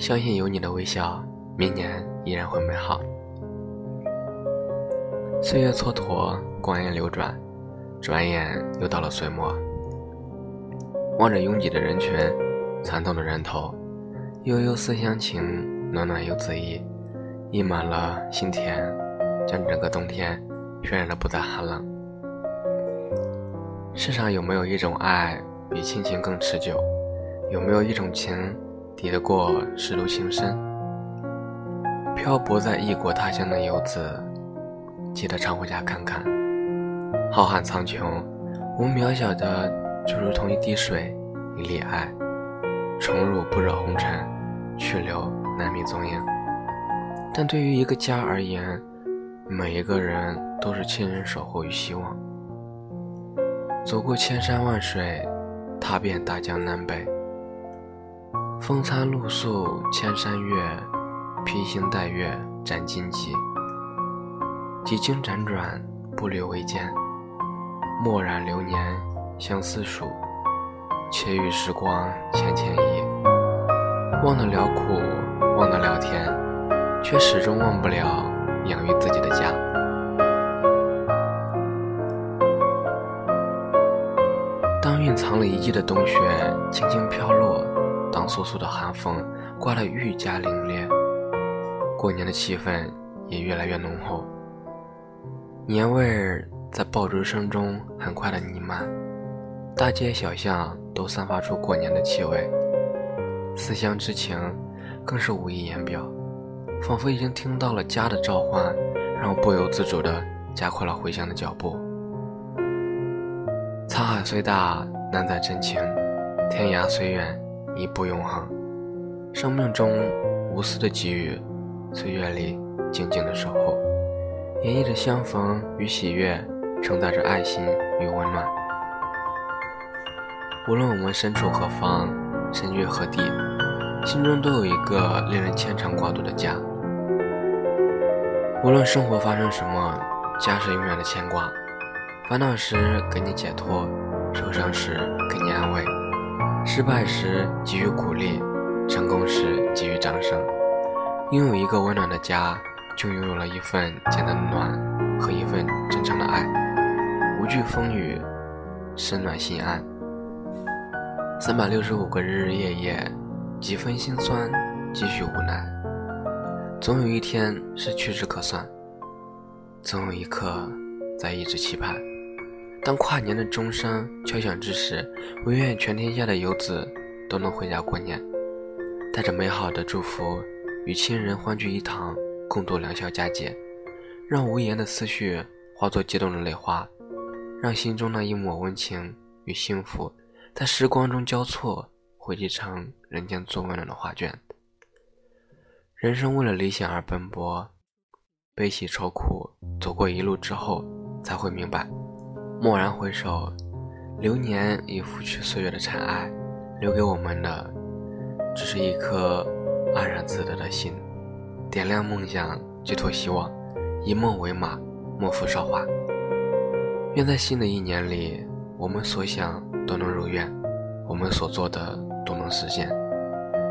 相信有你的微笑，明年依然会美好。岁月蹉跎，光阴流转，转眼又到了岁末。望着拥挤的人群，惨痛的人头，悠悠思乡情，暖暖又自意，溢满了心田，将整个冬天渲染的不再寒冷。世上有没有一种爱比亲情更持久？有没有一种情抵得过世路情深？漂泊在异国他乡的游子，记得常回家看看。浩瀚苍穹，我们渺小的就如同一滴水，一粒爱，冲入不惹红尘，去留难觅踪影。但对于一个家而言，每一个人都是亲人守候与希望。走过千山万水，踏遍大江南北。风餐露宿千山月，披星戴月斩荆棘。几经辗转，步履维艰。蓦然流年，相思数，且与时光浅浅忆。忘得了苦，忘得了甜，却始终忘不了养育自己的家。当蕴藏了一季的冬雪轻轻飘落。当簌簌的寒风刮得愈加凛冽，过年的气氛也越来越浓厚。年味儿在爆竹声中很快的弥漫，大街小巷都散发出过年的气味，思乡之情更是无以言表，仿佛已经听到了家的召唤，让我不由自主的加快了回乡的脚步。沧海虽大，难载真情；天涯虽远。一步永恒，生命中无私的给予，岁月里静静的守候，演绎着相逢与喜悦，承载着爱心与温暖。无论我们身处何方，身居何地，心中都有一个令人牵肠挂肚的家。无论生活发生什么，家是永远的牵挂。烦恼时给你解脱，受伤时给你安慰。失败时给予鼓励，成功时给予掌声。拥有一个温暖的家，就拥有了一份简单的暖和一份真诚的爱。无惧风雨，身暖心安。三百六十五个日日夜夜，几分心酸，几许无奈。总有一天是屈指可算，总有一刻在一直期盼。当跨年的钟声敲响之时，唯愿全天下的游子都能回家过年，带着美好的祝福，与亲人欢聚一堂，共度良宵佳节，让无言的思绪化作激动的泪花，让心中那一抹温情与幸福，在时光中交错，汇集成人间最温暖的画卷。人生为了理想而奔波，悲喜愁苦，走过一路之后，才会明白。蓦然回首，流年已拂去岁月的尘埃，留给我们的只是一颗安然自得的心。点亮梦想，寄托希望，以梦为马，莫负韶华。愿在新的一年里，我们所想都能如愿，我们所做的都能实现。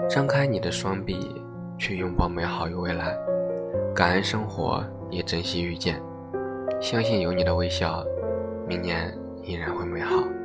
张开你的双臂，去拥抱美好与未来。感恩生活，也珍惜遇见。相信有你的微笑。明年依然会美好。